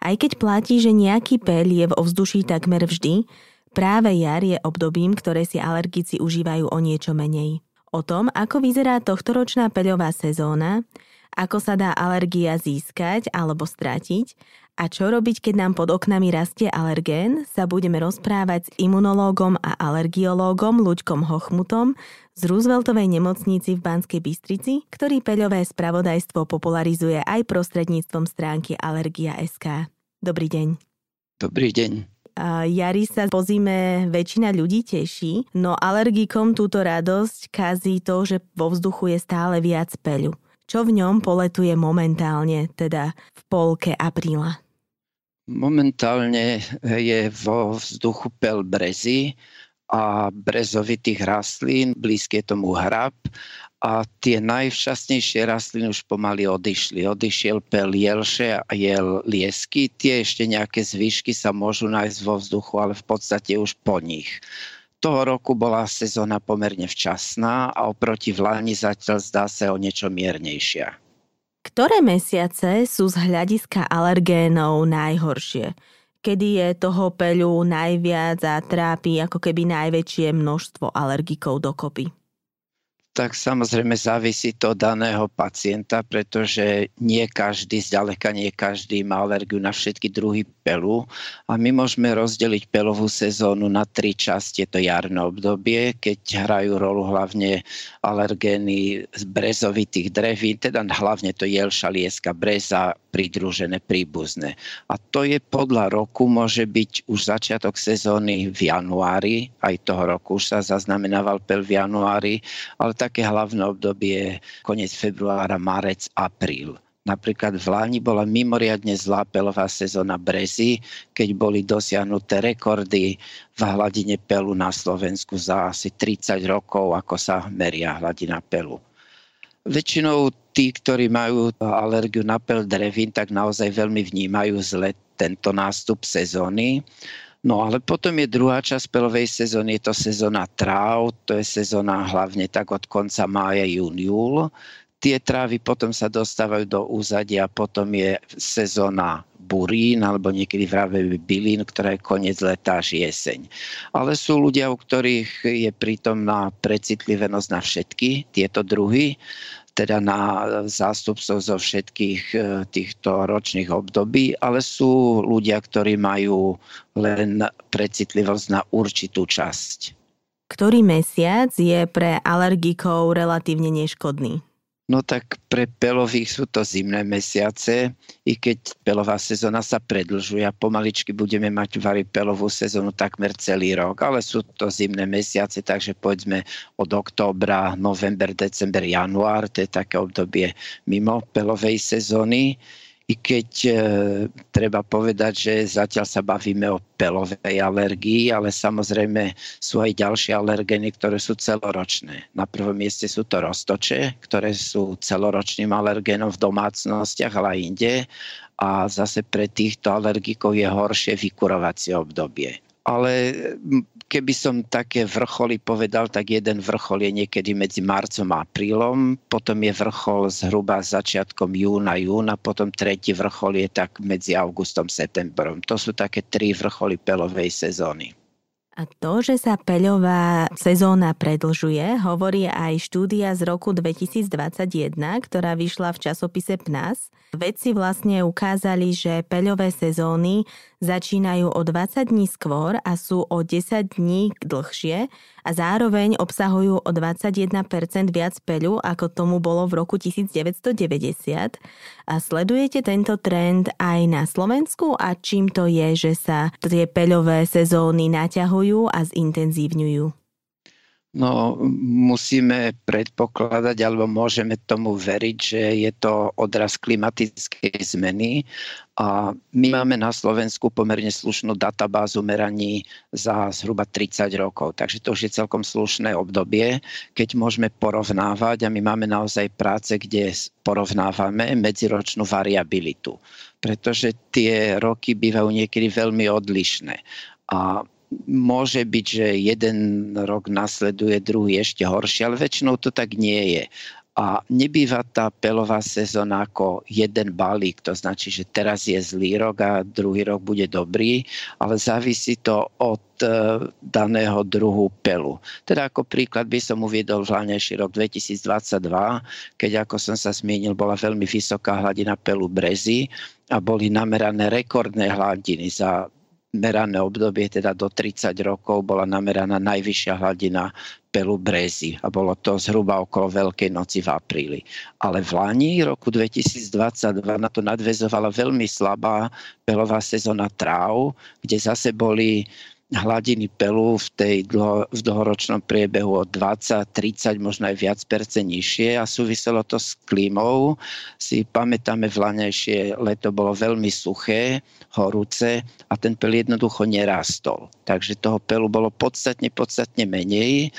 Aj keď platí, že nejaký peľ je v ovzduší takmer vždy, práve jar je obdobím, ktoré si alergici užívajú o niečo menej. O tom, ako vyzerá tohtoročná peľová sezóna, ako sa dá alergia získať alebo stratiť a čo robiť, keď nám pod oknami rastie alergén, sa budeme rozprávať s imunológom a alergiológom Luďkom Hochmutom z Rooseveltovej nemocnici v Banskej Bystrici, ktorý peľové spravodajstvo popularizuje aj prostredníctvom stránky Allergia.sk. Dobrý deň. Dobrý deň. Jari sa po zime väčšina ľudí teší, no alergikom túto radosť kazí to, že vo vzduchu je stále viac peľu. Čo v ňom poletuje momentálne, teda v polke apríla? Momentálne je vo vzduchu pel brezy a brezovitých rastlín, blízke tomu hrab a tie najvčasnejšie rastliny už pomaly odišli. Odišiel pel jelše a jel liesky, tie ešte nejaké zvyšky sa môžu nájsť vo vzduchu, ale v podstate už po nich. Toho roku bola sezóna pomerne včasná a oproti vláni zatiaľ zdá sa o niečo miernejšia. Ktoré mesiace sú z hľadiska alergénov najhoršie? Kedy je toho peľu najviac a trápi ako keby najväčšie množstvo alergikov dokopy? Tak samozrejme závisí to daného pacienta, pretože nie každý, zďaleka nie každý má alergiu na všetky druhy pelu a my môžeme rozdeliť pelovú sezónu na tri časti. Je to jarné obdobie, keď hrajú rolu hlavne alergény z brezovitých drevín, teda hlavne to jelša, lieska, breza, pridružené príbuzné. A to je podľa roku, môže byť už začiatok sezóny v januári, aj toho roku už sa zaznamenával pel v januári, ale také hlavné obdobie koniec februára, marec, apríl. Napríklad v Láni bola mimoriadne zlá pelová sezóna brezy, keď boli dosiahnuté rekordy v hladine pelu na Slovensku za asi 30 rokov, ako sa meria hladina pelu. Väčšinou tí, ktorí majú alergiu na pel drevín, tak naozaj veľmi vnímajú zle tento nástup sezóny. No ale potom je druhá časť pelovej sezóny, je to sezóna tráv, to je sezóna hlavne tak od konca mája, jún, júl. Tie trávy potom sa dostávajú do úzadia, potom je sezóna burín alebo niekedy vravé bylín, ktorá je koniec leta až jeseň. Ale sú ľudia, u ktorých je prítomná precitlivenosť na všetky tieto druhy teda na zástupcov zo všetkých e, týchto ročných období, ale sú ľudia, ktorí majú len precitlivosť na určitú časť. Ktorý mesiac je pre alergikov relatívne neškodný? No tak pre pelových sú to zimné mesiace, i keď pelová sezóna sa predlžuje a pomaličky budeme mať vari pelovú sezónu takmer celý rok, ale sú to zimné mesiace, takže povedzme od októbra, november, december, január, to je také obdobie mimo pelovej sezóny i keď e, treba povedať, že zatiaľ sa bavíme o pelovej alergii, ale samozrejme sú aj ďalšie alergény, ktoré sú celoročné. Na prvom mieste sú to roztoče, ktoré sú celoročným alergénom v domácnostiach, ale aj inde. A zase pre týchto alergikov je horšie vykurovacie obdobie ale keby som také vrcholy povedal, tak jeden vrchol je niekedy medzi marcom a aprílom, potom je vrchol zhruba začiatkom júna, júna, potom tretí vrchol je tak medzi augustom, septembrom. To sú také tri vrcholy pelovej sezóny. A to, že sa peľová sezóna predlžuje, hovorí aj štúdia z roku 2021, ktorá vyšla v časopise PNAS. Vedci vlastne ukázali, že peľové sezóny začínajú o 20 dní skôr a sú o 10 dní dlhšie a zároveň obsahujú o 21% viac peľu, ako tomu bolo v roku 1990. A sledujete tento trend aj na Slovensku a čím to je, že sa tie peľové sezóny naťahujú a zintenzívňujú? No, musíme predpokladať, alebo môžeme tomu veriť, že je to odraz klimatickej zmeny a my máme na Slovensku pomerne slušnú databázu meraní za zhruba 30 rokov, takže to už je celkom slušné obdobie, keď môžeme porovnávať a my máme naozaj práce, kde porovnávame medziročnú variabilitu, pretože tie roky bývajú niekedy veľmi odlišné. A môže byť, že jeden rok nasleduje druhý ešte horšie, ale väčšinou to tak nie je. A nebýva tá pelová sezóna ako jeden balík, to značí, že teraz je zlý rok a druhý rok bude dobrý, ale závisí to od e, daného druhu pelu. Teda ako príklad by som uviedol vláňajší rok 2022, keď ako som sa zmienil, bola veľmi vysoká hladina pelu brezy a boli namerané rekordné hladiny za merané obdobie, teda do 30 rokov, bola nameraná najvyššia hladina pelu brezy a bolo to zhruba okolo Veľkej noci v apríli. Ale v Lani roku 2022 na to nadvezovala veľmi slabá pelová sezóna tráv, kde zase boli hladiny pelu v, tej dlho, v dlhoročnom priebehu o 20, 30, možno aj viac percent nižšie a súviselo to s klímou. Si pamätáme, vlaňajšie leto bolo veľmi suché, horúce a ten pel jednoducho nerastol. Takže toho pelu bolo podstatne, podstatne menej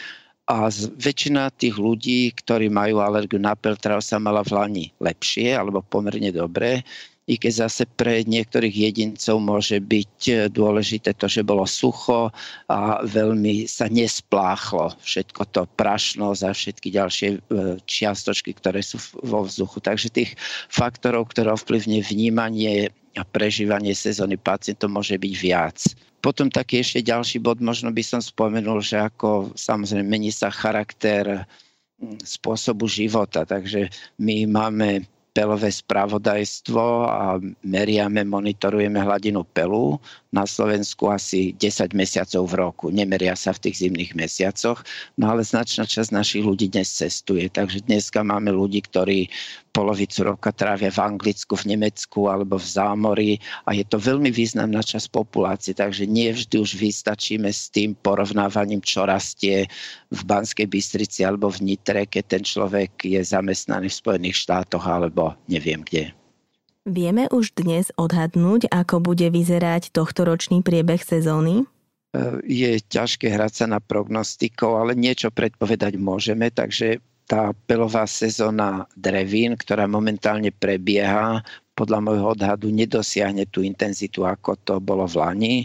a väčšina tých ľudí, ktorí majú alergiu na pel, sa mala v lani lepšie alebo pomerne dobre i keď zase pre niektorých jedincov môže byť e, dôležité to, že bolo sucho a veľmi sa nespláchlo všetko to prašno za všetky ďalšie e, čiastočky, ktoré sú vo vzduchu. Takže tých faktorov, ktoré ovplyvne vnímanie a prežívanie sezóny pacientov môže byť viac. Potom taký ešte ďalší bod, možno by som spomenul, že ako samozrejme mení sa charakter spôsobu života. Takže my máme pelové spravodajstvo a meriame, monitorujeme hladinu pelu na Slovensku asi 10 mesiacov v roku. Nemeria sa v tých zimných mesiacoch, no ale značná časť našich ľudí dnes cestuje. Takže dneska máme ľudí, ktorí polovicu roka trávia v Anglicku, v Nemecku alebo v zámori a je to veľmi významná časť populácie, takže nie vždy už vystačíme s tým porovnávaním, čo rastie v Banskej Bystrici alebo v Nitre, keď ten človek je zamestnaný v Spojených štátoch alebo neviem kde. Vieme už dnes odhadnúť, ako bude vyzerať tohtoročný priebeh sezóny? E, je ťažké hrať sa na prognostikov, ale niečo predpovedať môžeme, takže tá pelová sezóna drevín, ktorá momentálne prebieha, podľa môjho odhadu nedosiahne tú intenzitu, ako to bolo v Lani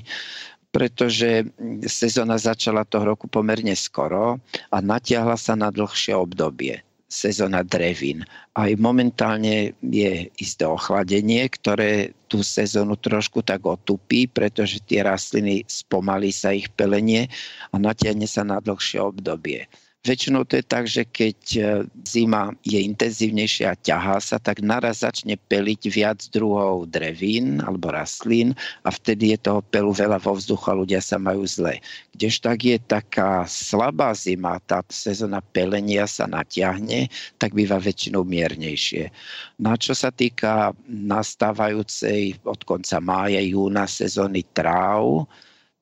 pretože sezóna začala toho roku pomerne skoro a natiahla sa na dlhšie obdobie sezóna drevín. Aj momentálne je isté ochladenie, ktoré tú sezónu trošku tak otupí, pretože tie rastliny spomalí sa ich pelenie a natiahne sa na dlhšie obdobie. Väčšinou to je tak, že keď e, zima je intenzívnejšia a ťahá sa, tak naraz začne peliť viac druhov drevín alebo rastlín a vtedy je toho pelu veľa vo vzduchu a ľudia sa majú zle. Kdež tak je taká slabá zima, tá sezóna pelenia sa natiahne, tak býva väčšinou miernejšie. Na čo sa týka nastávajúcej od konca mája, júna sezóny tráv,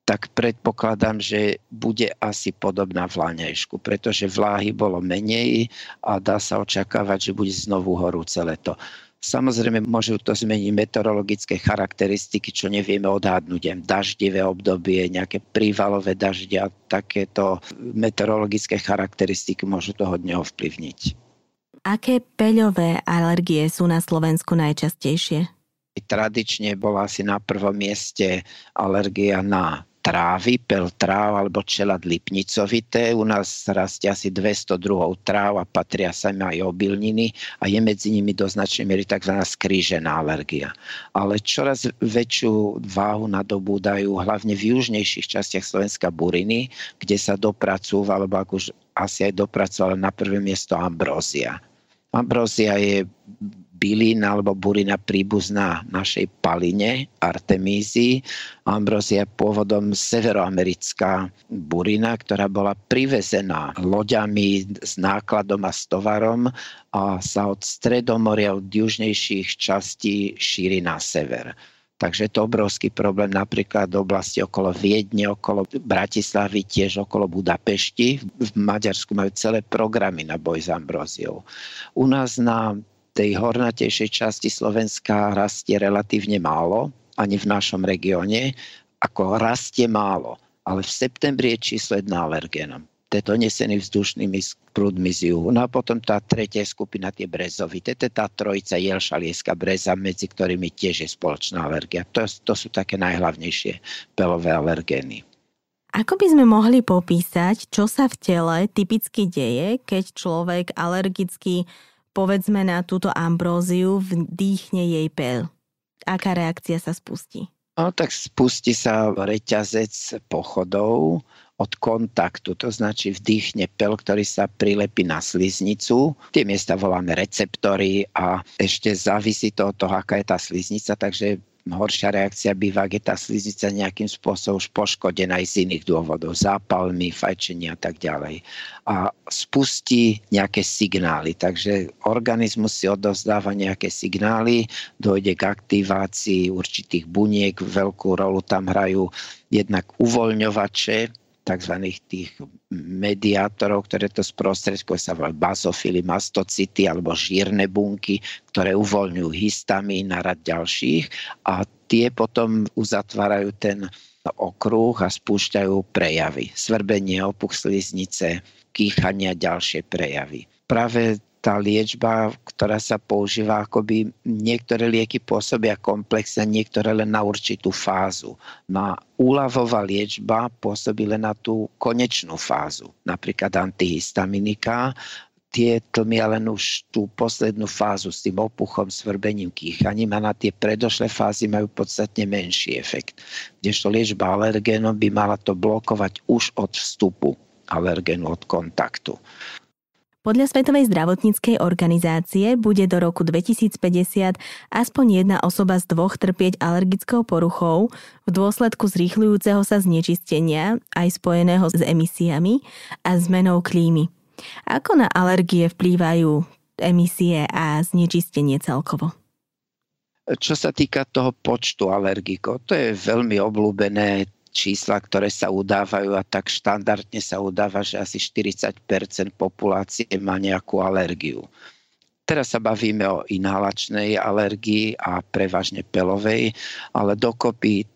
tak predpokladám, že bude asi podobná vláňajšku, pretože vláhy bolo menej a dá sa očakávať, že bude znovu horúce leto. Samozrejme, môžu to zmeniť meteorologické charakteristiky, čo nevieme odhadnúť. Daždivé obdobie, nejaké prívalové dažde a takéto meteorologické charakteristiky môžu to hodne ovplyvniť. Aké peľové alergie sú na Slovensku najčastejšie? Tradične bola asi na prvom mieste alergia na trávy, pel tráv alebo čelad lipnicovité. U nás rastie asi 200 druhov tráv a patria sa im aj obilniny a je medzi nimi do značnej miery tzv. skrížená alergia. Ale čoraz väčšiu váhu nadobúdajú hlavne v južnejších častiach Slovenska buriny, kde sa dopracúva, alebo ak už asi aj dopracovala na prvé miesto ambrózia. Ambrózia je bylina alebo burina príbuzná našej paline, Artemízy. Ambrózia je pôvodom severoamerická burina, ktorá bola privezená loďami s nákladom a s tovarom a sa od stredomoria, od južnejších častí šíri na sever. Takže to obrovský problém napríklad v oblasti okolo Viedne, okolo Bratislavy, tiež okolo Budapešti. V Maďarsku majú celé programy na boj s ambróziou. U nás na tej hornatejšej časti Slovenska rastie relatívne málo, ani v našom regióne, ako rastie málo. Ale v septembri je číslo jedna alergénom to je vzdušnými prúdmi z juhu. No a potom tá tretia skupina, tie brezovité, to je tá trojica jelšalieska breza, medzi ktorými tiež je spoločná alergia. To, to sú také najhlavnejšie pelové alergény. Ako by sme mohli popísať, čo sa v tele typicky deje, keď človek alergicky, povedzme na túto ambróziu, vdýchne jej pel? Aká reakcia sa spustí? No tak spustí sa reťazec pochodov, od kontaktu, to značí vdýchne pel, ktorý sa prilepí na sliznicu. Tie miesta voláme receptory a ešte závisí to od toho, aká je tá sliznica, takže horšia reakcia býva, je tá sliznica nejakým spôsobom už poškodená aj z iných dôvodov, zápalmi, fajčenia a tak ďalej. A spustí nejaké signály, takže organizmus si odovzdáva nejaké signály, dojde k aktivácii určitých buniek, veľkú rolu tam hrajú jednak uvoľňovače, tzv. tých mediátorov, ktoré to sprostredkujú, sa volajú bazofily, mastocity alebo žírne bunky, ktoré uvoľňujú histamín a rad ďalších a tie potom uzatvárajú ten okruh a spúšťajú prejavy. Svrbenie, opuch sliznice, kýchania, ďalšie prejavy. Práve tá liečba, ktorá sa používa, akoby niektoré lieky pôsobia komplexne, niektoré len na určitú fázu. No a úľavová liečba pôsobí len na tú konečnú fázu, napríklad antihistaminika, tie tlmia len už tú poslednú fázu s tým opuchom, svrbením, kýchaním a na tie predošlé fázy majú podstatne menší efekt. Kdežto liečba alergénom by mala to blokovať už od vstupu alergénu, od kontaktu. Podľa Svetovej zdravotníckej organizácie bude do roku 2050 aspoň jedna osoba z dvoch trpieť alergickou poruchou v dôsledku zrýchľujúceho sa znečistenia, aj spojeného s emisiami a zmenou klímy. Ako na alergie vplývajú emisie a znečistenie celkovo? Čo sa týka toho počtu alergikov, to je veľmi obľúbené čísla, ktoré sa udávajú a tak štandardne sa udáva, že asi 40% populácie má nejakú alergiu. Teraz sa bavíme o inhalačnej alergii a prevažne pelovej, ale dokopy e,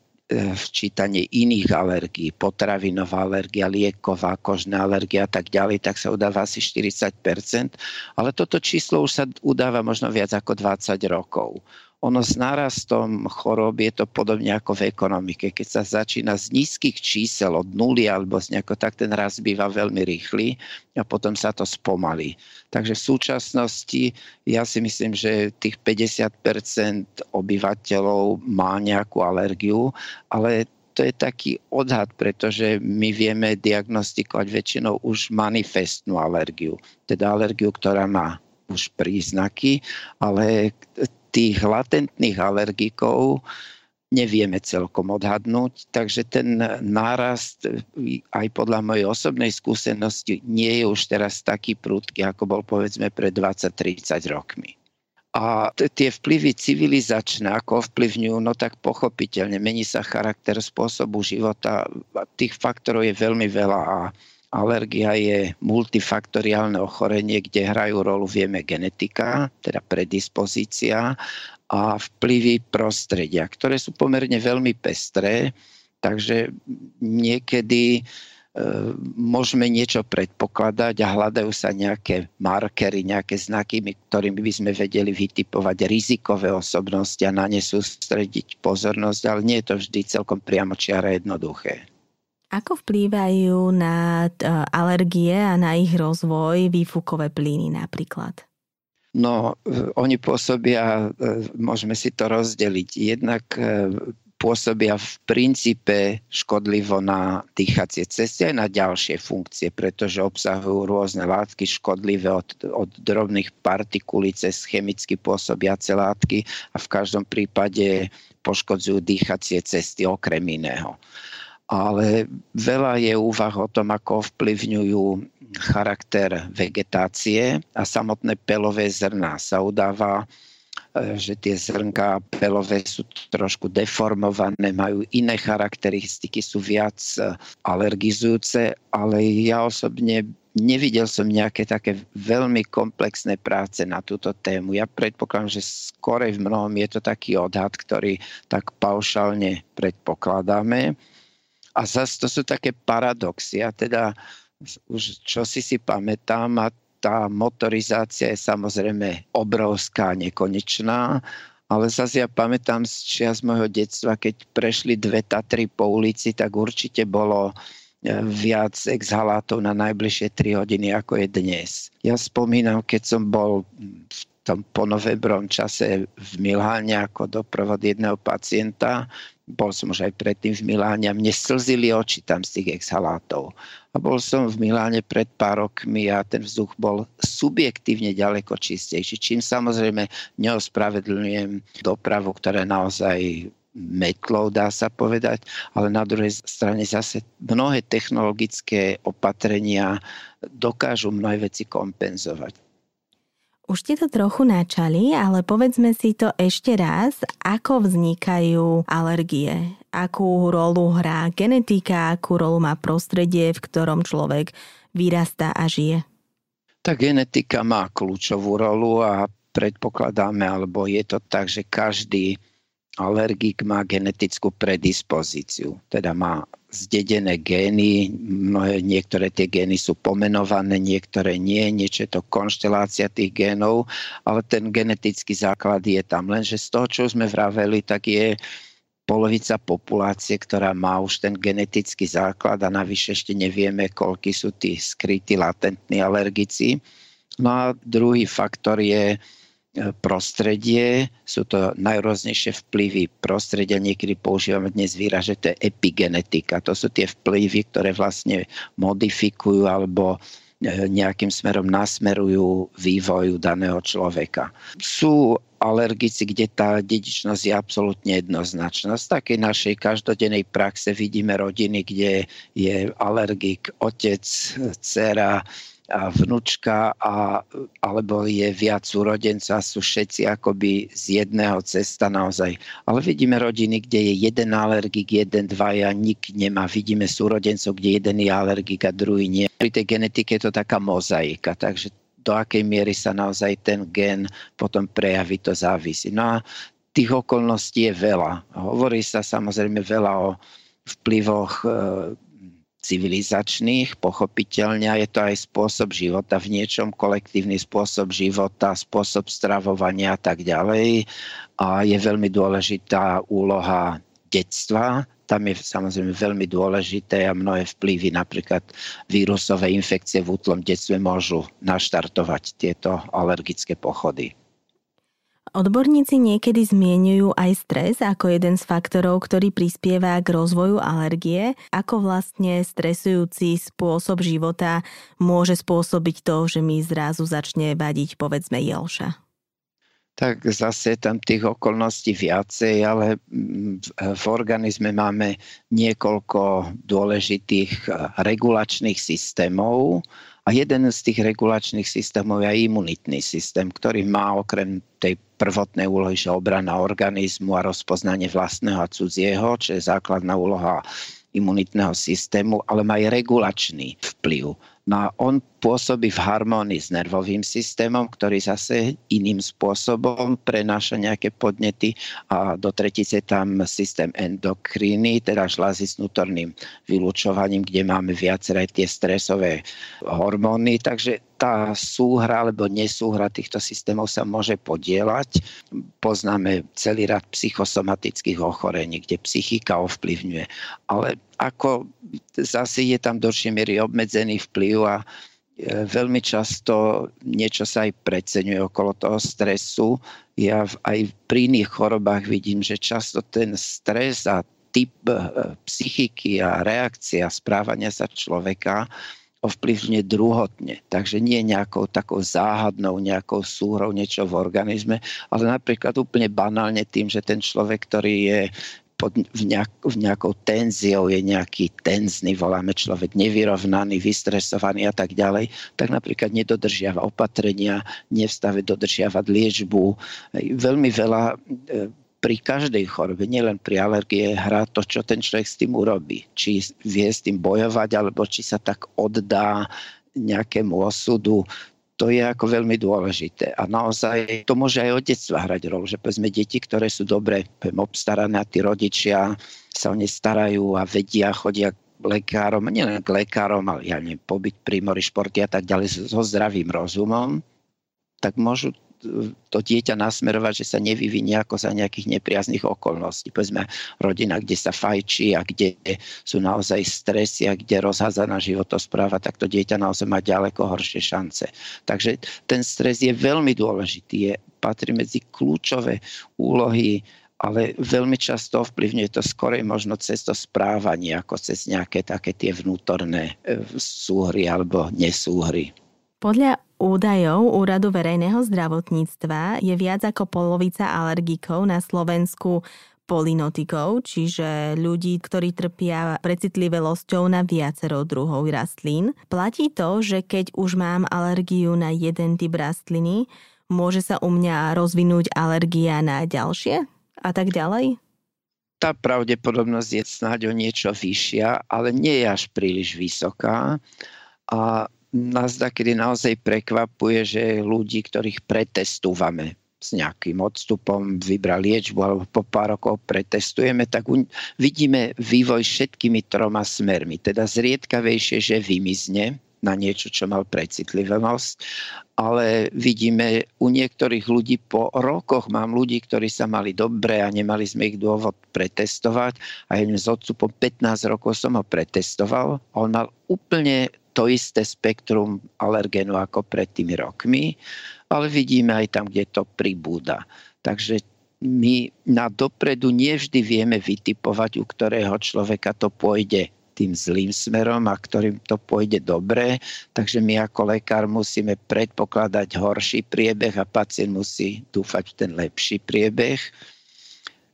včítanie iných alergií, potravinová alergia, lieková, kožná alergia a tak ďalej, tak sa udáva asi 40% ale toto číslo už sa udáva možno viac ako 20 rokov ono s nárastom chorób je to podobne ako v ekonomike. Keď sa začína z nízkych čísel od nuly alebo z nejako, tak ten rast býva veľmi rýchly a potom sa to spomalí. Takže v súčasnosti ja si myslím, že tých 50% obyvateľov má nejakú alergiu, ale to je taký odhad, pretože my vieme diagnostikovať väčšinou už manifestnú alergiu, teda alergiu, ktorá má už príznaky, ale tých latentných alergikov nevieme celkom odhadnúť, takže ten nárast aj podľa mojej osobnej skúsenosti nie je už teraz taký prúdky, ako bol povedzme pred 20-30 rokmi. A tie vplyvy civilizačné, ako ovplyvňujú, no tak pochopiteľne mení sa charakter spôsobu života. Tých faktorov je veľmi veľa a Alergia je multifaktoriálne ochorenie, kde hrajú rolu, vieme, genetika, teda predispozícia a vplyvy prostredia, ktoré sú pomerne veľmi pestré, takže niekedy e, môžeme niečo predpokladať a hľadajú sa nejaké markery, nejaké znaky, ktorými by sme vedeli vytipovať rizikové osobnosti a na ne sústrediť pozornosť, ale nie je to vždy celkom priamočiare jednoduché. Ako vplývajú na e, alergie a na ich rozvoj výfukové plyny napríklad? No, e, oni pôsobia, e, môžeme si to rozdeliť. Jednak pôsobia v princípe škodlivo na dýchacie cesty aj na ďalšie funkcie, pretože obsahujú rôzne látky škodlivé od, od drobných partikulí cez chemicky pôsobiace látky a v každom prípade poškodzujú dýchacie cesty okrem iného ale veľa je úvah o tom, ako ovplyvňujú charakter vegetácie a samotné pelové zrná sa udáva že tie zrnká pelové sú trošku deformované, majú iné charakteristiky, sú viac e, alergizujúce, ale ja osobne nevidel som nejaké také veľmi komplexné práce na túto tému. Ja predpokladám, že skorej v mnohom je to taký odhad, ktorý tak paušálne predpokladáme. A zase to sú také paradoxy. Ja teda už čo si si pamätám a tá motorizácia je samozrejme obrovská, nekonečná, ale zase ja pamätám z čias môjho detstva, keď prešli dve Tatry po ulici, tak určite bolo e, viac exhalátov na najbližšie 3 hodiny, ako je dnes. Ja spomínam, keď som bol v tom ponovebrom čase v Miláne ako doprovod jedného pacienta, bol som už aj predtým v Miláne a mne slzili oči tam z tých exhalátov. A bol som v Miláne pred pár rokmi a ten vzduch bol subjektívne ďaleko čistejší, čím samozrejme neospravedlňujem dopravu, ktorá naozaj metlou, dá sa povedať, ale na druhej strane zase mnohé technologické opatrenia dokážu mnohé veci kompenzovať. Už ste to trochu načali, ale povedzme si to ešte raz, ako vznikajú alergie, akú rolu hrá genetika, akú rolu má prostredie, v ktorom človek vyrastá a žije. Tá genetika má kľúčovú rolu a predpokladáme, alebo je to tak, že každý alergik má genetickú predispozíciu, teda má zdedené gény, mnohé, niektoré tie gény sú pomenované, niektoré nie, niečo je to konštelácia tých génov, ale ten genetický základ je tam. Lenže z toho, čo sme vraveli, tak je polovica populácie, ktorá má už ten genetický základ a navyše ešte nevieme, koľky sú tí skrytí latentní alergici. No a druhý faktor je, prostredie, sú to najrôznejšie vplyvy prostredia, niekedy používame dnes výraz, že to je epigenetika. To sú tie vplyvy, ktoré vlastne modifikujú alebo e, nejakým smerom nasmerujú vývoju daného človeka. Sú alergici, kde tá dedičnosť je absolútne jednoznačná. Z takej našej každodennej praxe vidíme rodiny, kde je alergik otec, dcera, vnúčka a, alebo je viac súrodenca, sú všetci akoby z jedného cesta naozaj. Ale vidíme rodiny, kde je jeden alergik, jeden, dvaja, nik nemá. Vidíme súrodencov, kde jeden je alergik a druhý nie. Pri tej genetike je to taká mozaika, takže do akej miery sa naozaj ten gen potom prejaví, to závisí. No a tých okolností je veľa. Hovorí sa samozrejme veľa o vplyvoch e, civilizačných, pochopiteľne je to aj spôsob života v niečom, kolektívny spôsob života, spôsob stravovania a tak ďalej. A je veľmi dôležitá úloha detstva, tam je samozrejme veľmi dôležité a mnohé vplyvy, napríklad vírusové infekcie v útlom detstve môžu naštartovať tieto alergické pochody. Odborníci niekedy zmienujú aj stres ako jeden z faktorov, ktorý prispieva k rozvoju alergie. Ako vlastne stresujúci spôsob života môže spôsobiť to, že mi zrazu začne vadiť povedzme jelša? tak zase tam tých okolností viacej, ale v organizme máme niekoľko dôležitých regulačných systémov a jeden z tých regulačných systémov je imunitný systém, ktorý má okrem tej prvotnej úlohy, že obrana organizmu a rozpoznanie vlastného a cudzieho, čo je základná úloha imunitného systému, ale má aj regulačný vplyv. No a on pôsobí v harmónii s nervovým systémom, ktorý zase iným spôsobom prenáša nejaké podnety a do tretice tam systém endokríny, teda žlázy s vnútorným vylúčovaním, kde máme viaceré tie stresové hormóny. Takže tá súhra alebo nesúhra týchto systémov sa môže podielať. Poznáme celý rad psychosomatických ochorení, kde psychika ovplyvňuje. Ale ako zase je tam do miery obmedzený vplyv a E, veľmi často niečo sa aj preceňuje okolo toho stresu. Ja aj pri iných chorobách vidím, že často ten stres a typ e, psychiky a reakcia správania sa človeka ovplyvňuje druhotne. Takže nie nejakou takou záhadnou, nejakou súhrou niečo v organizme, ale napríklad úplne banálne tým, že ten človek, ktorý je pod, v, nejak, v nejakou tenziou, je nejaký tenzný, voláme človek nevyrovnaný, vystresovaný a tak ďalej, tak napríklad nedodržiava opatrenia, nevstave dodržiavať liečbu. Veľmi veľa e, pri každej chorobe, nielen pri alergie, hrá to, čo ten človek s tým urobí. Či vie s tým bojovať, alebo či sa tak oddá nejakému osudu to je ako veľmi dôležité. A naozaj to môže aj od detstva hrať rolu, že povedzme deti, ktoré sú dobre obstarané a tí rodičia sa o ne starajú a vedia, chodia k lekárom, nielen k lekárom, ale ja neviem, pobyt pri športy a tak ďalej so zdravým rozumom, tak môžu to dieťa nasmerovať, že sa nevyvinie ako za nejakých nepriazných okolností. Povedzme, rodina, kde sa fajčí a kde sú naozaj stresy a kde rozházaná životospráva, tak to dieťa naozaj má ďaleko horšie šance. Takže ten stres je veľmi dôležitý, je, patrí medzi kľúčové úlohy ale veľmi často ovplyvňuje to skorej možno cez to správanie, ako cez nejaké také tie vnútorné e, súhry alebo nesúhry. Podľa údajov Úradu verejného zdravotníctva je viac ako polovica alergikov na Slovensku polinotikov, čiže ľudí, ktorí trpia precitlivosťou na viacero druhov rastlín. Platí to, že keď už mám alergiu na jeden typ rastliny, môže sa u mňa rozvinúť alergia na ďalšie a tak ďalej? Tá pravdepodobnosť je snáď o niečo vyššia, ale nie je až príliš vysoká. A nás kedy naozaj prekvapuje, že ľudí, ktorých pretestúvame s nejakým odstupom, vybral liečbu alebo po pár rokov pretestujeme, tak vidíme vývoj všetkými troma smermi. Teda zriedkavejšie, že vymizne na niečo, čo mal precitlivosť, ale vidíme u niektorých ľudí po rokoch, mám ľudí, ktorí sa mali dobre a nemali sme ich dôvod pretestovať a jedným z odstupom 15 rokov som ho pretestoval on mal úplne to isté spektrum alergénu ako pred tými rokmi, ale vidíme aj tam, kde to pribúda. Takže my na dopredu nevždy vieme vytipovať, u ktorého človeka to pôjde tým zlým smerom a ktorým to pôjde dobre. Takže my ako lekár musíme predpokladať horší priebeh a pacient musí dúfať v ten lepší priebeh.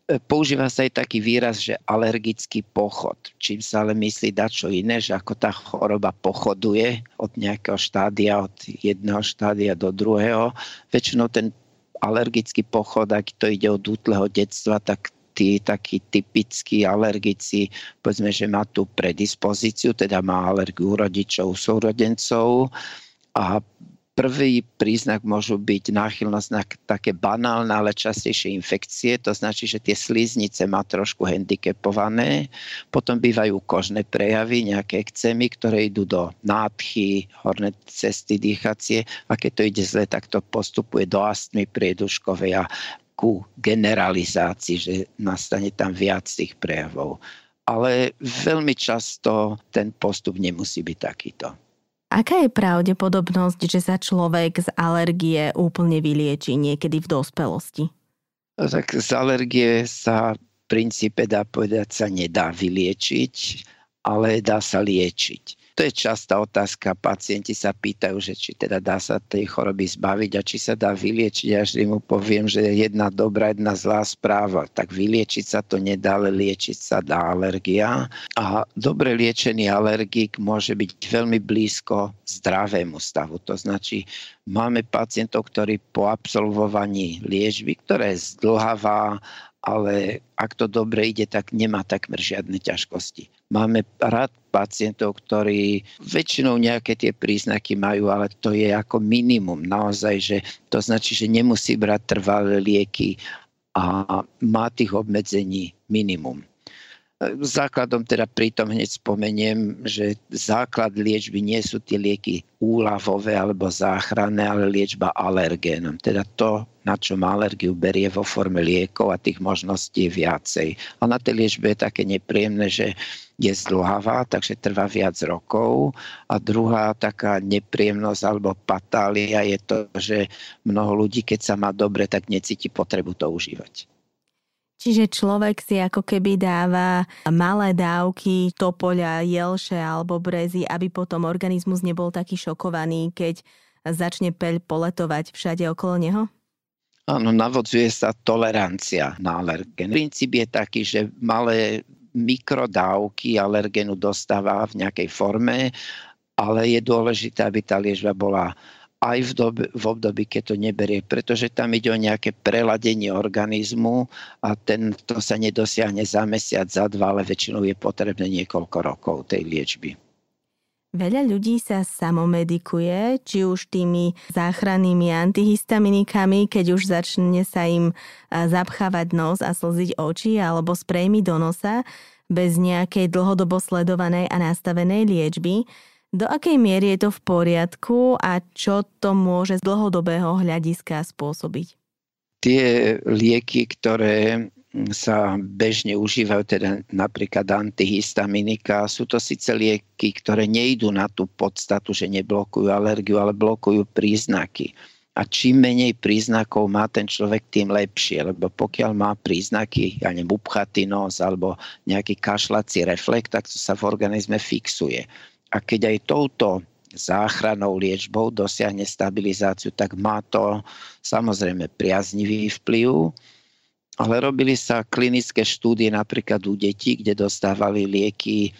E, používa sa aj taký výraz, že alergický pochod, čím sa ale myslí dačo iné, že ako tá choroba pochoduje od nejakého štádia, od jedného štádia do druhého. Väčšinou ten alergický pochod, ak to ide od útleho detstva, tak tí takí typickí alergici, povedzme, že má tú predispozíciu, teda má alergiu rodičov, súrodencov a Prvý príznak môžu byť náchylnosť na také banálne, ale častejšie infekcie. To značí, že tie sliznice má trošku handicapované. Potom bývajú kožné prejavy, nejaké ekcémy, ktoré idú do nádchy, horné cesty dýchacie. A keď to ide zle, tak to postupuje do astmy prieduškovej a ku generalizácii, že nastane tam viac tých prejavov. Ale veľmi často ten postup nemusí byť takýto. Aká je pravdepodobnosť, že sa človek z alergie úplne vylieči niekedy v dospelosti? Tak z alergie sa v princípe dá povedať sa nedá vyliečiť, ale dá sa liečiť. To je častá otázka. Pacienti sa pýtajú, že či teda dá sa tej choroby zbaviť a či sa dá vyliečiť. Až mu poviem, že je jedna dobrá, jedna zlá správa. Tak vyliečiť sa to nedá, ale liečiť sa dá alergia. A dobre liečený alergik môže byť veľmi blízko zdravému stavu. To značí, máme pacientov, ktorí po absolvovaní liečby, ktorá je zdlhavá ale ak to dobre ide, tak nemá takmer žiadne ťažkosti. Máme rád pacientov, ktorí väčšinou nejaké tie príznaky majú, ale to je ako minimum. Naozaj, že to značí, že nemusí brať trvalé lieky a má tých obmedzení minimum. Základom teda pritom hneď spomeniem, že základ liečby nie sú tie lieky úľavové alebo záchranné, ale liečba alergénom. Teda to, na čo alergiu, berie vo forme liekov a tých možností je viacej. A na tej liečbe je také nepríjemné, že je zdlhavá, takže trvá viac rokov. A druhá taká nepríjemnosť alebo patália je to, že mnoho ľudí, keď sa má dobre, tak necíti potrebu to užívať. Čiže človek si ako keby dáva malé dávky topoľa, jelše alebo brezy, aby potom organizmus nebol taký šokovaný, keď začne peľ poletovať všade okolo neho? Áno, navodzuje sa tolerancia na alergén. Princíp je taký, že malé mikrodávky alergénu dostáva v nejakej forme, ale je dôležité, aby tá liečba bola aj v, dobe, v období, keď to neberie, pretože tam ide o nejaké preladenie organizmu a ten, to sa nedosiahne za mesiac, za dva, ale väčšinou je potrebné niekoľko rokov tej liečby. Veľa ľudí sa samomedikuje, či už tými záchrannými antihistaminikami, keď už začne sa im zapchávať nos a slziť oči, alebo sprejmy do nosa, bez nejakej dlhodobo sledovanej a nastavenej liečby. Do akej miery je to v poriadku a čo to môže z dlhodobého hľadiska spôsobiť? Tie lieky, ktoré sa bežne užívajú, teda napríklad antihistaminika. Sú to síce lieky, ktoré nejdú na tú podstatu, že neblokujú alergiu, ale blokujú príznaky. A čím menej príznakov má ten človek, tým lepšie, lebo pokiaľ má príznaky, ja neviem, upchatý nos alebo nejaký kašlací reflekt, tak to sa v organizme fixuje. A keď aj touto záchranou liečbou dosiahne stabilizáciu, tak má to samozrejme priaznivý vplyv, ale robili sa klinické štúdie napríklad u detí, kde dostávali lieky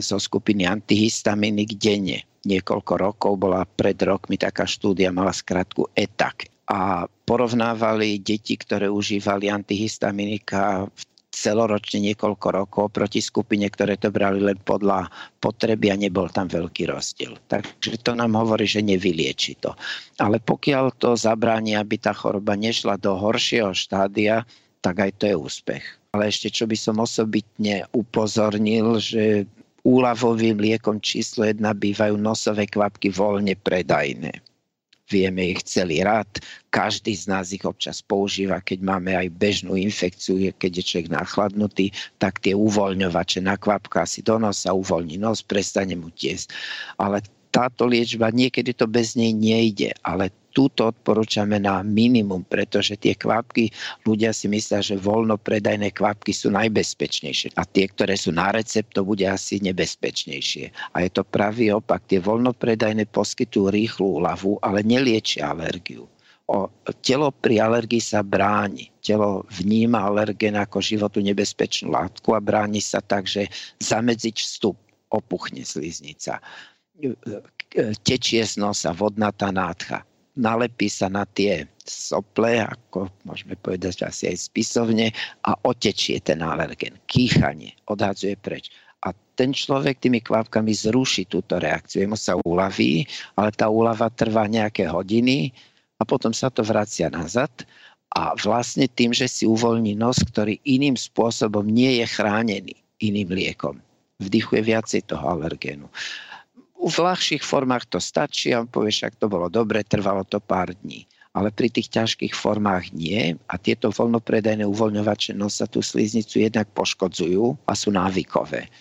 zo skupiny antihistaminik denne. Niekoľko rokov bola pred rokmi taká štúdia, mala skratku ETAC. A porovnávali deti, ktoré užívali antihistaminika celoročne niekoľko rokov proti skupine, ktoré to brali len podľa potreby a nebol tam veľký rozdiel. Takže to nám hovorí, že nevylieči to. Ale pokiaľ to zabráni, aby tá choroba nešla do horšieho štádia, tak aj to je úspech. Ale ešte čo by som osobitne upozornil, že úľavovým liekom číslo 1 bývajú nosové kvapky voľne predajné. Vieme ich celý rad, každý z nás ich občas používa, keď máme aj bežnú infekciu, keď je človek nachladnutý, tak tie uvoľňovače na kvapka si do nosa uvoľní nos, prestane mu tiesť. Ale táto liečba, niekedy to bez nej nejde, ale túto odporúčame na minimum, pretože tie kvapky, ľudia si myslia, že voľnopredajné kvapky sú najbezpečnejšie a tie, ktoré sú na recept, to bude asi nebezpečnejšie. A je to pravý opak. Tie voľnopredajné poskytujú rýchlu úľavu, ale neliečia alergiu. O, telo pri alergii sa bráni. Telo vníma alergen ako životu nebezpečnú látku a bráni sa tak, že zamedziť vstup opuchne sliznica. Tečie z nosa vodnatá nádcha nalepí sa na tie sople, ako môžeme povedať asi aj spisovne, a otečie ten alergen. Kýchanie odhadzuje preč. A ten človek tými kvapkami zruší túto reakciu. Jemu sa uľaví, ale tá úlava trvá nejaké hodiny a potom sa to vracia nazad. A vlastne tým, že si uvoľní nos, ktorý iným spôsobom nie je chránený iným liekom, vdychuje viacej toho alergénu v ľahších formách to stačí a povie, však to bolo dobre, trvalo to pár dní. Ale pri tých ťažkých formách nie a tieto voľnopredajné uvoľňovače nosa tú sliznicu jednak poškodzujú a sú návykové.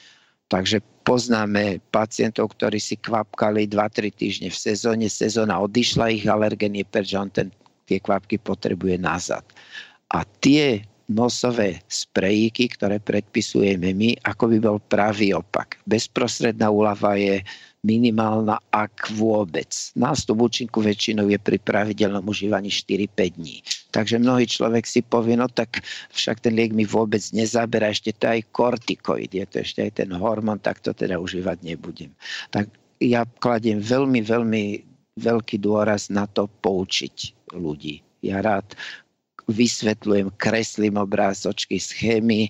Takže poznáme pacientov, ktorí si kvapkali 2-3 týždne v sezóne, sezóna odišla, ich alergen je preč, on ten, tie kvapky potrebuje nazad. A tie nosové sprejíky, ktoré predpisujeme my, ako by bol pravý opak. Bezprostredná úlava je minimálna, ak vôbec. Nástup účinku väčšinou je pri pravidelnom užívaní 4-5 dní. Takže mnohý človek si povie, no tak však ten liek mi vôbec nezabera, ešte to aj kortikoid, je to ešte aj ten hormón, tak to teda užívať nebudem. Tak ja kladiem veľmi, veľmi veľký dôraz na to poučiť ľudí. Ja rád vysvetľujem, kreslím obrázočky, schémy,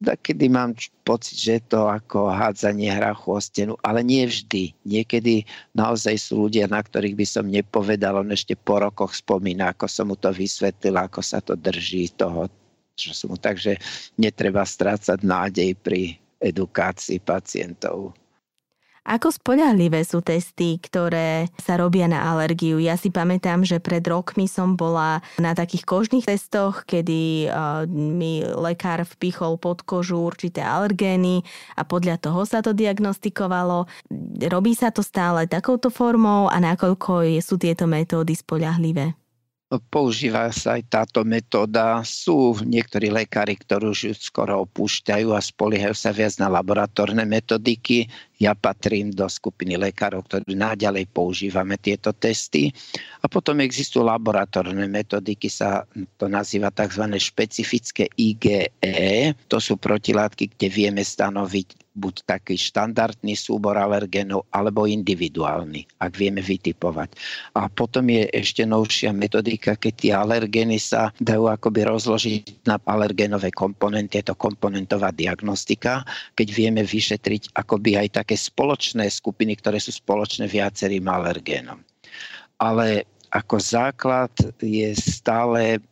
kedy mám pocit, že je to ako hádzanie hrachu o stenu, ale nie vždy. Niekedy naozaj sú ľudia, na ktorých by som nepovedal, on ešte po rokoch spomína, ako som mu to vysvetlil, ako sa to drží toho, čo som mu... Takže netreba strácať nádej pri edukácii pacientov. Ako spoľahlivé sú testy, ktoré sa robia na alergiu? Ja si pamätám, že pred rokmi som bola na takých kožných testoch, kedy uh, mi lekár vpichol pod kožu určité alergény a podľa toho sa to diagnostikovalo. Robí sa to stále takouto formou a nakoľko sú tieto metódy spoľahlivé? Používa sa aj táto metóda. Sú niektorí lekári, ktorí už skoro opúšťajú a spoliehajú sa viac na laboratórne metodiky. Ja patrím do skupiny lekárov, ktorí naďalej používame tieto testy. A potom existujú laboratórne metodiky, sa to nazýva tzv. špecifické IgE. To sú protilátky, kde vieme stanoviť buď taký štandardný súbor alergénov alebo individuálny, ak vieme vytipovať. A potom je ešte novšia metodika, keď tie alergény sa dajú akoby rozložiť na alergénové komponenty, je to komponentová diagnostika, keď vieme vyšetriť akoby aj také spoločné skupiny, ktoré sú spoločné viacerým alergénom. Ale ako základ je stále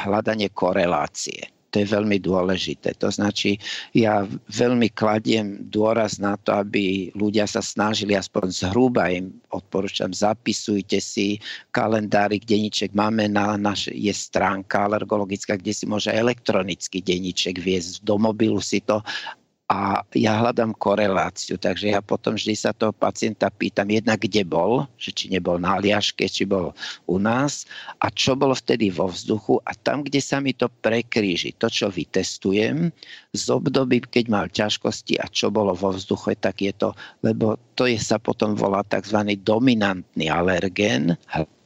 hľadanie korelácie to je veľmi dôležité. To značí, ja veľmi kladiem dôraz na to, aby ľudia sa snažili aspoň zhruba im odporúčam, zapisujte si kalendári, denníček. Máme na naš, je stránka alergologická, kde si môže elektronicky denníček viesť do mobilu si to a ja hľadám koreláciu, takže ja potom vždy sa toho pacienta pýtam jednak, kde bol, že či nebol na Aliaške, či bol u nás a čo bolo vtedy vo vzduchu a tam, kde sa mi to prekríži, to, čo vytestujem z období, keď mal ťažkosti a čo bolo vo vzduchu, tak je to, lebo to je sa potom volá tzv. dominantný alergén,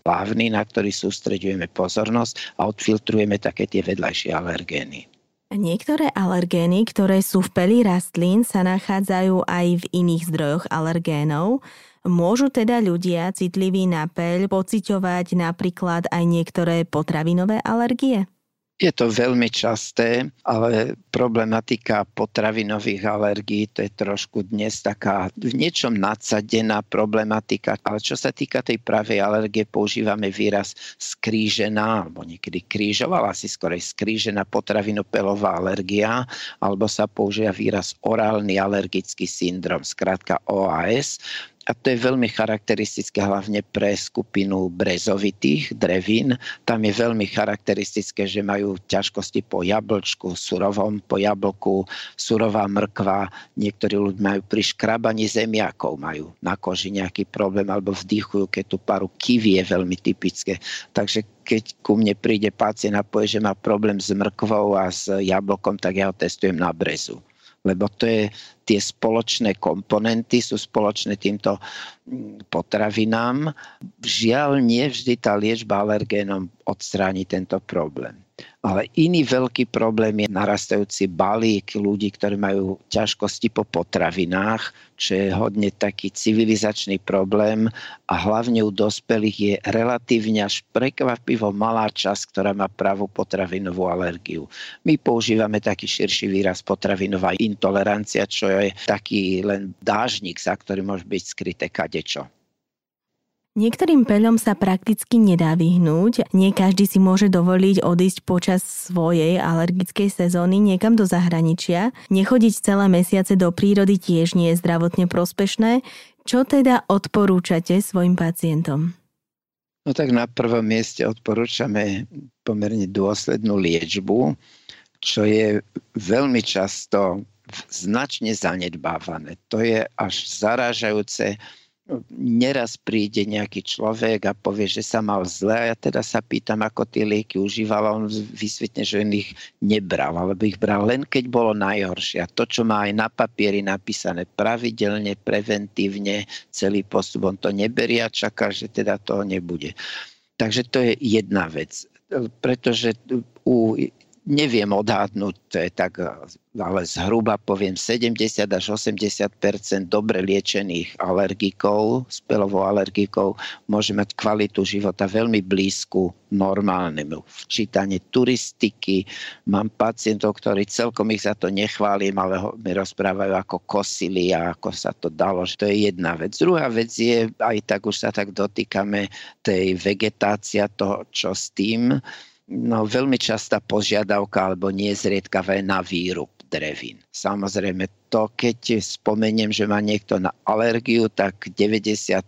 hlavný, na ktorý sústredujeme pozornosť a odfiltrujeme také tie vedľajšie alergény. Niektoré alergény, ktoré sú v peli rastlín, sa nachádzajú aj v iných zdrojoch alergénov. Môžu teda ľudia citliví na peľ pociťovať napríklad aj niektoré potravinové alergie? Je to veľmi časté, ale problematika potravinových alergií to je trošku dnes taká v niečom nadsadená problematika. Ale čo sa týka tej pravej alergie, používame výraz skrížená, alebo niekedy krížovala si skorej skrížená potravinopelová alergia, alebo sa používa výraz orálny alergický syndrom, skrátka OAS a to je veľmi charakteristické hlavne pre skupinu brezovitých drevín. Tam je veľmi charakteristické, že majú ťažkosti po jablčku, surovom po jablku, surová mrkva. Niektorí ľudia majú pri škrabaní zemiakov, majú na koži nejaký problém alebo vdýchujú, keď tú paru kivy je veľmi typické. Takže keď ku mne príde pacient a povie, že má problém s mrkvou a s jablkom, tak ja ho testujem na brezu lebo to je tie spoločné komponenty, sú spoločné týmto mm, potravinám. Žiaľ, nie vždy tá liečba alergénom odstráni tento problém. Ale iný veľký problém je narastajúci balík ľudí, ktorí majú ťažkosti po potravinách, čo je hodne taký civilizačný problém a hlavne u dospelých je relatívne až prekvapivo malá časť, ktorá má pravú potravinovú alergiu. My používame taký širší výraz potravinová intolerancia, čo je taký len dážnik, za ktorý môže byť skryté kadečo. Niektorým peľom sa prakticky nedá vyhnúť. Nie každý si môže dovoliť odísť počas svojej alergickej sezóny niekam do zahraničia. Nechodiť celé mesiace do prírody tiež nie je zdravotne prospešné. Čo teda odporúčate svojim pacientom? No tak na prvom mieste odporúčame pomerne dôslednú liečbu, čo je veľmi často značne zanedbávané. To je až zarážajúce neraz príde nejaký človek a povie, že sa mal zle a ja teda sa pýtam, ako tie lieky užíval a on vysvetne, že on ich nebral, alebo ich bral len keď bolo najhoršie. A to, čo má aj na papieri napísané pravidelne, preventívne, celý postup, on to neberie a čaká, že teda toho nebude. Takže to je jedna vec. Pretože u neviem odhadnúť, to je tak, ale zhruba poviem 70 až 80% dobre liečených alergikov, spelovou alergikov, môže mať kvalitu života veľmi blízku normálnemu. Včítanie turistiky, mám pacientov, ktorí celkom ich za to nechválim, ale mi rozprávajú, ako kosili a ako sa to dalo. To je jedna vec. Druhá vec je, aj tak už sa tak dotýkame tej vegetácia, toho, čo s tým, no, veľmi častá požiadavka alebo nie zriedkavé na výrub drevín. Samozrejme, to keď spomeniem, že má niekto na alergiu, tak 90%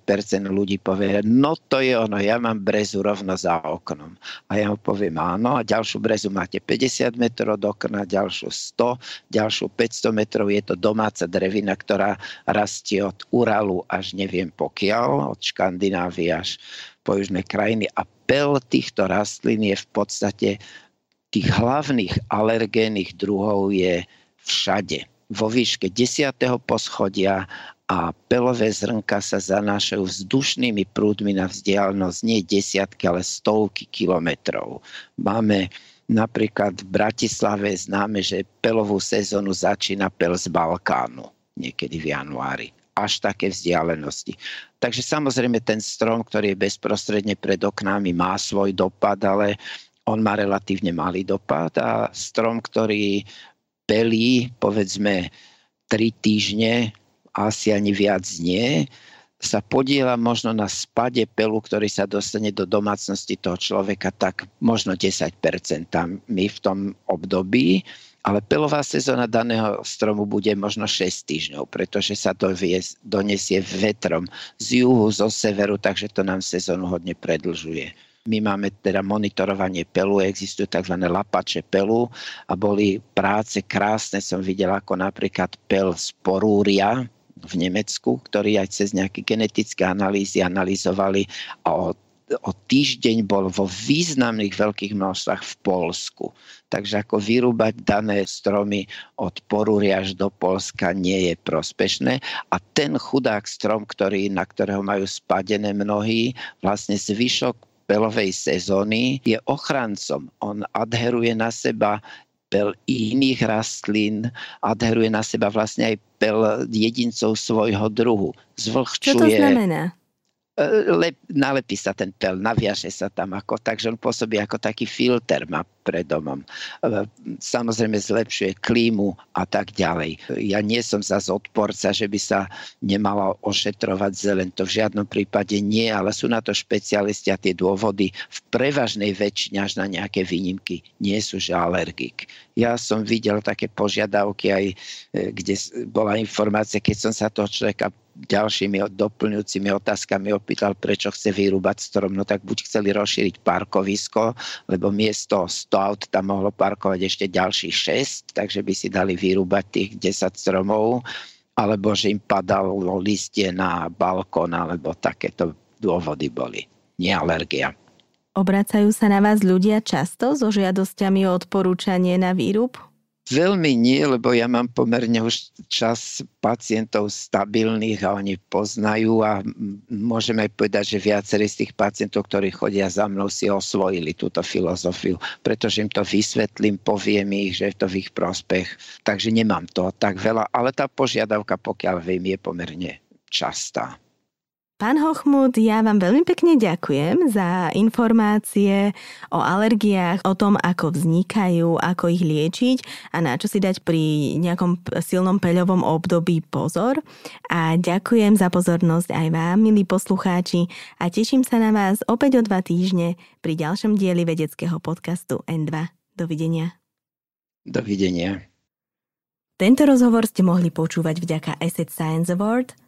ľudí povie, no to je ono, ja mám brezu rovno za oknom. A ja mu poviem áno, a ďalšiu brezu máte 50 metrov od okna, ďalšiu 100, ďalšiu 500 metrov, je to domáca drevina, ktorá rastie od Uralu až neviem pokiaľ, od Škandinávie až južné krajiny a pel týchto rastlín je v podstate tých hlavných alergénnych druhov je všade. Vo výške 10. poschodia a pelové zrnka sa zanášajú vzdušnými prúdmi na vzdialenosť nie desiatky, ale stovky kilometrov. Máme napríklad v Bratislave známe, že pelovú sezónu začína pel z Balkánu niekedy v januári až také vzdialenosti. Takže samozrejme ten strom, ktorý je bezprostredne pred oknami, má svoj dopad, ale on má relatívne malý dopad a strom, ktorý pelí, povedzme, tri týždne asi ani viac nie, sa podiela možno na spade pelu, ktorý sa dostane do domácnosti toho človeka, tak možno 10% tam my v tom období, ale pelová sezóna daného stromu bude možno 6 týždňov, pretože sa to donesie vetrom z juhu, zo severu, takže to nám sezónu hodne predlžuje. My máme teda monitorovanie pelu, existujú tzv. lapače pelu a boli práce krásne, som videl ako napríklad pel z porúria, v Nemecku, ktorí aj cez nejaké genetické analýzy analyzovali a o, o týždeň bol vo významných veľkých množstvách v Polsku. Takže ako vyrúbať dané stromy od Porúry až do Polska nie je prospešné. A ten chudák strom, ktorý, na ktorého majú spadené mnohí, vlastne zvyšok pelovej sezóny je ochrancom. On adheruje na seba pel iných rastlín, adheruje na seba vlastne aj pel jedincov svojho druhu. Zvlhčuje. Čo to znamená? Lep, nalepí sa ten pel, naviaže sa tam ako, takže on pôsobí ako taký filter má pred domom. Samozrejme zlepšuje klímu a tak ďalej. Ja nie som zase odporca, že by sa nemala ošetrovať zelen. To v žiadnom prípade nie, ale sú na to špecialisti a tie dôvody v prevažnej väčšine až na nejaké výnimky nie sú, že alergik. Ja som videl také požiadavky aj, e, kde bola informácia, keď som sa toho človeka ďalšími doplňujúcimi otázkami opýtal, prečo chce vyrúbať strom, no tak buď chceli rozšíriť parkovisko, lebo miesto 100 aut tam mohlo parkovať ešte ďalších 6, takže by si dali vyrúbať tých 10 stromov, alebo že im padalo listie na balkón, alebo takéto dôvody boli. Nie alergia. Obracajú sa na vás ľudia často so žiadosťami o odporúčanie na výrub? Veľmi nie, lebo ja mám pomerne už čas pacientov stabilných a oni poznajú a môžeme aj povedať, že viacerí z tých pacientov, ktorí chodia za mnou, si osvojili túto filozofiu, pretože im to vysvetlím, poviem ich, že je to v ich prospech. Takže nemám to tak veľa, ale tá požiadavka, pokiaľ viem, je pomerne častá. Pán Hochmut, ja vám veľmi pekne ďakujem za informácie o alergiách, o tom, ako vznikajú, ako ich liečiť a na čo si dať pri nejakom silnom peľovom období pozor. A ďakujem za pozornosť aj vám, milí poslucháči, a teším sa na vás opäť o dva týždne pri ďalšom dieli vedeckého podcastu N2. Dovidenia. Dovidenia. Tento rozhovor ste mohli počúvať vďaka Asset Science Award –